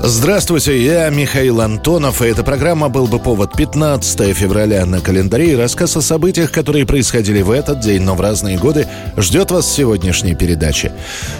Здравствуйте, я Михаил Антонов, и эта программа «Был бы повод» 15 февраля на календаре и рассказ о событиях, которые происходили в этот день, но в разные годы, ждет вас в сегодняшней передаче.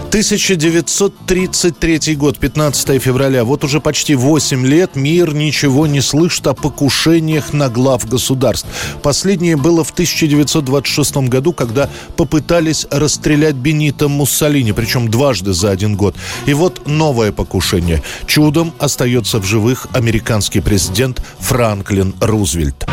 1933 год, 15 февраля, вот уже почти 8 лет мир ничего не слышит о покушениях на глав государств. Последнее было в 1926 году, когда попытались расстрелять Бенита Муссолини, причем дважды за один год. И вот новое покушение. Чудо чудом остается в живых американский президент Франклин Рузвельт.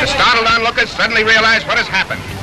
The startled onlookers suddenly realize what has happened.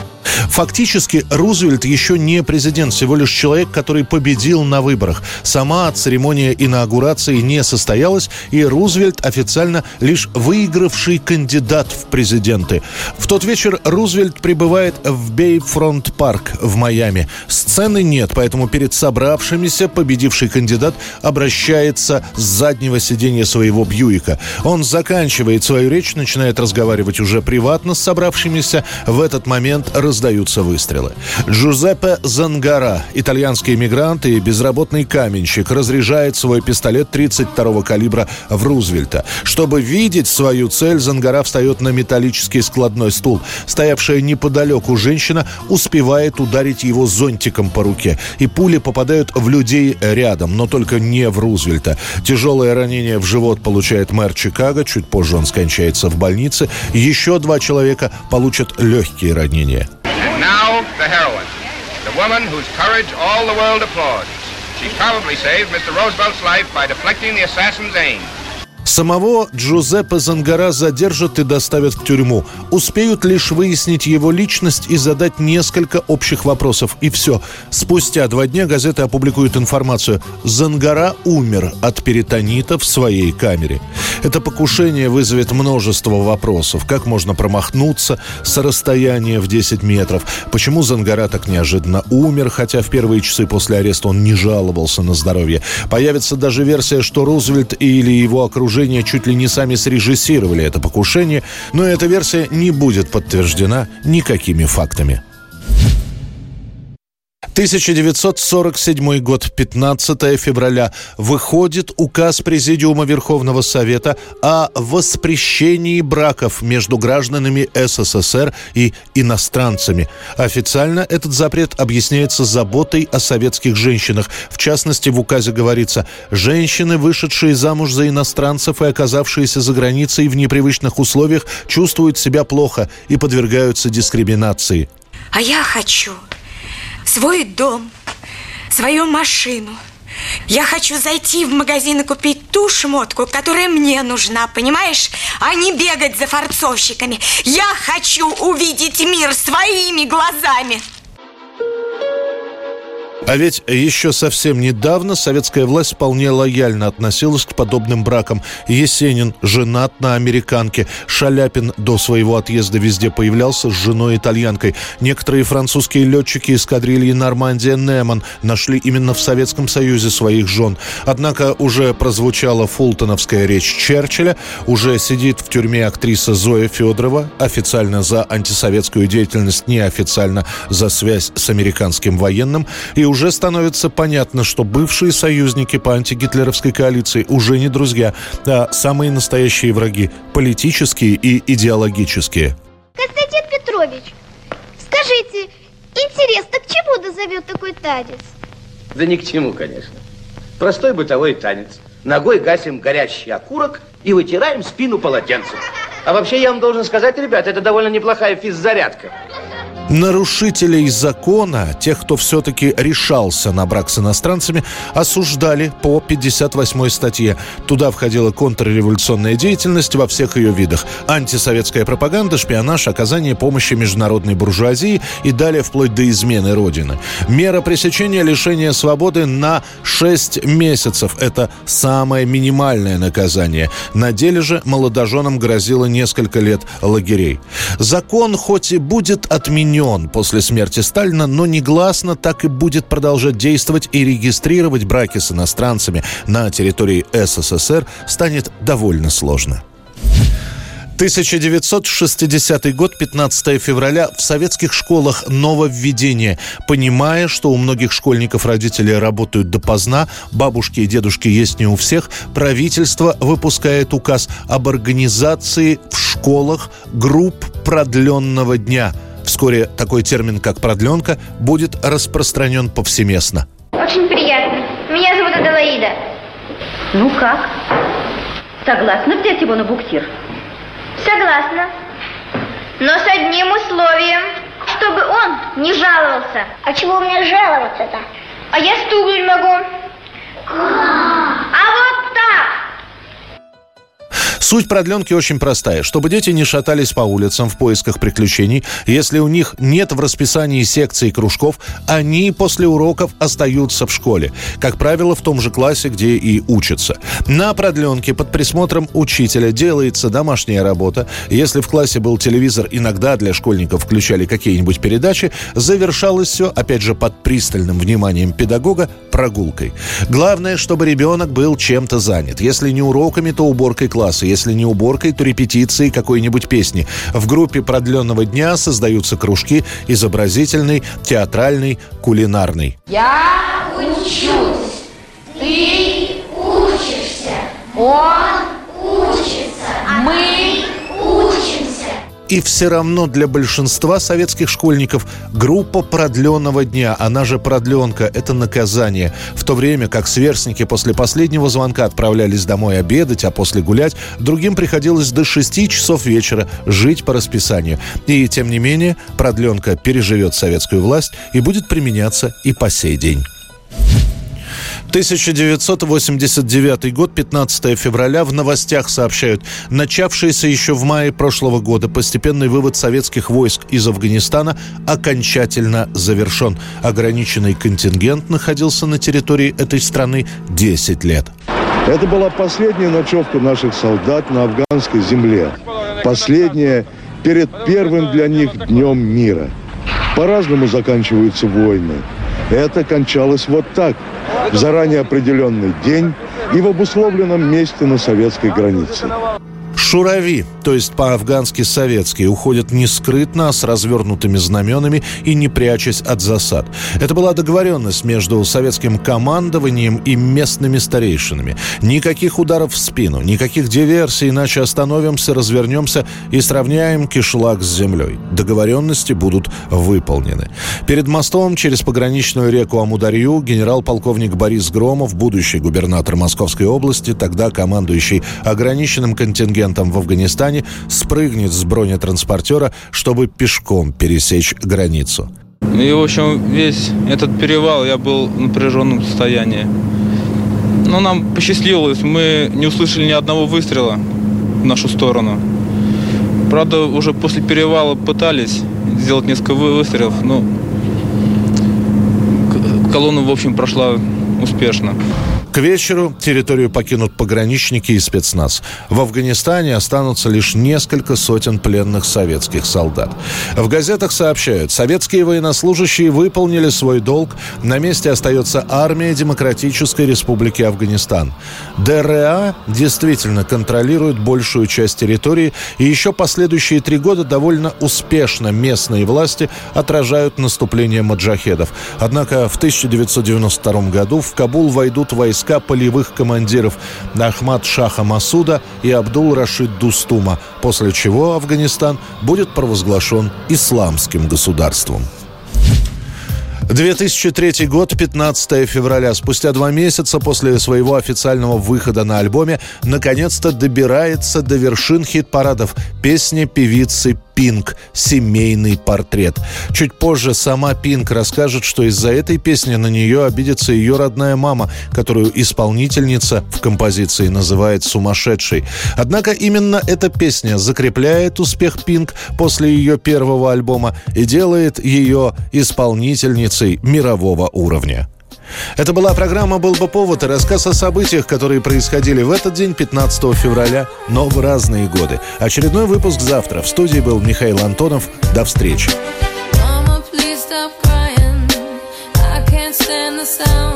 Фактически Рузвельт еще не президент, всего лишь человек, который победил на выборах. Сама церемония инаугурации не состоялась, и Рузвельт официально лишь выигравший кандидат в президенты. В тот вечер Рузвельт прибывает в Бейфронт парк в Майами. Сцены нет, поэтому перед собравшимися победивший кандидат обращается с заднего сиденья своего Бьюика. Он заканчивает свою речь, начинает разговаривать уже приватно с собравшимися. В этот момент раздают раздаются выстрелы. Джузеппе Зангара, итальянский иммигрант и безработный каменщик, разряжает свой пистолет 32-го калибра в Рузвельта. Чтобы видеть свою цель, Зангара встает на металлический складной стул. Стоявшая неподалеку женщина успевает ударить его зонтиком по руке. И пули попадают в людей рядом, но только не в Рузвельта. Тяжелое ранение в живот получает мэр Чикаго. Чуть позже он скончается в больнице. Еще два человека получат легкие ранения. The heroine. The woman whose courage all the world applauds. She probably saved Mr. Roosevelt's life by deflecting the assassin's aim. Самого Джузеппе Зангара задержат и доставят в тюрьму. Успеют лишь выяснить его личность и задать несколько общих вопросов. И все. Спустя два дня газеты опубликуют информацию. Зангара умер от перитонита в своей камере. Это покушение вызовет множество вопросов. Как можно промахнуться с расстояния в 10 метров? Почему Зангара так неожиданно умер, хотя в первые часы после ареста он не жаловался на здоровье? Появится даже версия, что Рузвельт или его окружение чуть ли не сами срежиссировали это покушение, но эта версия не будет подтверждена никакими фактами. 1947 год, 15 февраля, выходит указ Президиума Верховного Совета о воспрещении браков между гражданами СССР и иностранцами. Официально этот запрет объясняется заботой о советских женщинах. В частности, в указе говорится, женщины, вышедшие замуж за иностранцев и оказавшиеся за границей в непривычных условиях, чувствуют себя плохо и подвергаются дискриминации. А я хочу свой дом, свою машину. Я хочу зайти в магазин и купить ту шмотку, которая мне нужна, понимаешь? А не бегать за фарцовщиками. Я хочу увидеть мир своими глазами. А ведь еще совсем недавно советская власть вполне лояльно относилась к подобным бракам. Есенин женат на американке. Шаляпин до своего отъезда везде появлялся с женой-итальянкой. Некоторые французские летчики эскадрильи «Нормандия Неман» нашли именно в Советском Союзе своих жен. Однако уже прозвучала фултоновская речь Черчилля, уже сидит в тюрьме актриса Зоя Федорова, официально за антисоветскую деятельность, неофициально за связь с американским военным, и уже становится понятно, что бывшие союзники по антигитлеровской коалиции уже не друзья, а самые настоящие враги, политические и идеологические. Константин Петрович, скажите, интересно, к чему назовет такой танец? Да ни к чему, конечно. Простой бытовой танец. Ногой гасим горящий окурок и вытираем спину полотенцем. А вообще, я вам должен сказать, ребят, это довольно неплохая физзарядка. Нарушителей закона, тех, кто все-таки решался на брак с иностранцами, осуждали по 58 статье. Туда входила контрреволюционная деятельность во всех ее видах. Антисоветская пропаганда, шпионаж, оказание помощи международной буржуазии и далее вплоть до измены Родины. Мера пресечения лишения свободы на 6 месяцев. Это самое минимальное наказание. На деле же молодоженам грозило несколько лет лагерей. Закон хоть и будет отменен отменен после смерти Сталина, но негласно так и будет продолжать действовать и регистрировать браки с иностранцами на территории СССР станет довольно сложно. 1960 год, 15 февраля. В советских школах нововведение. Понимая, что у многих школьников родители работают допоздна, бабушки и дедушки есть не у всех, правительство выпускает указ об организации в школах групп продленного дня – Вскоре такой термин, как продленка, будет распространен повсеместно. Очень приятно. Меня зовут Аделаида. Ну как? Согласна взять его на буксир? Согласна. Но с одним условием, чтобы он не жаловался. А чего мне жаловаться-то? А я стукнуть могу. Суть продленки очень простая. Чтобы дети не шатались по улицам в поисках приключений, если у них нет в расписании секций и кружков, они после уроков остаются в школе. Как правило, в том же классе, где и учатся. На продленке под присмотром учителя делается домашняя работа. Если в классе был телевизор, иногда для школьников включали какие-нибудь передачи, завершалось все, опять же, под пристальным вниманием педагога, прогулкой. Главное, чтобы ребенок был чем-то занят. Если не уроками, то уборкой класса если не уборкой, то репетицией какой-нибудь песни. В группе продленного дня создаются кружки изобразительный, театральный, кулинарный. Я учусь, ты учишься, он учится, мы и все равно для большинства советских школьников группа продленного дня, она же продленка, это наказание. В то время как сверстники после последнего звонка отправлялись домой обедать, а после гулять, другим приходилось до 6 часов вечера жить по расписанию. И тем не менее, продленка переживет советскую власть и будет применяться и по сей день. 1989 год, 15 февраля. В новостях сообщают. Начавшийся еще в мае прошлого года постепенный вывод советских войск из Афганистана окончательно завершен. Ограниченный контингент находился на территории этой страны 10 лет. Это была последняя ночевка наших солдат на афганской земле. Последняя перед первым для них днем мира. По-разному заканчиваются войны. Это кончалось вот так – в заранее определенный день и в обусловленном месте на советской границе. Шурави, то есть по-афгански советские, уходят не скрытно, а с развернутыми знаменами и не прячась от засад. Это была договоренность между советским командованием и местными старейшинами. Никаких ударов в спину, никаких диверсий, иначе остановимся, развернемся и сравняем кишлак с землей. Договоренности будут выполнены. Перед мостом через пограничную реку Амударью генерал-полковник Борис Громов, будущий губернатор Московской области, тогда командующий ограниченным контингентом мигрантам в Афганистане спрыгнет с бронетранспортера, чтобы пешком пересечь границу. И, в общем, весь этот перевал я был в напряженном состоянии. Но нам посчастливилось, мы не услышали ни одного выстрела в нашу сторону. Правда, уже после перевала пытались сделать несколько выстрелов, но колонна, в общем, прошла успешно. К вечеру территорию покинут пограничники и спецназ. В Афганистане останутся лишь несколько сотен пленных советских солдат. В газетах сообщают, советские военнослужащие выполнили свой долг. На месте остается армия Демократической Республики Афганистан. ДРА действительно контролирует большую часть территории, и еще последующие три года довольно успешно местные власти отражают наступление маджахедов. Однако в 1992 году в Кабул войдут войска войска полевых командиров Ахмад Шаха Масуда и Абдул Рашид Дустума, после чего Афганистан будет провозглашен исламским государством. 2003 год, 15 февраля. Спустя два месяца после своего официального выхода на альбоме наконец-то добирается до вершин хит-парадов песня певицы Пинк «Семейный портрет». Чуть позже сама Пинк расскажет, что из-за этой песни на нее обидится ее родная мама, которую исполнительница в композиции называет сумасшедшей. Однако именно эта песня закрепляет успех Пинк после ее первого альбома и делает ее исполнительницей мирового уровня. Это была программа «Был бы повод» и рассказ о событиях, которые происходили в этот день, 15 февраля, но в разные годы. Очередной выпуск завтра. В студии был Михаил Антонов. До встречи.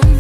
You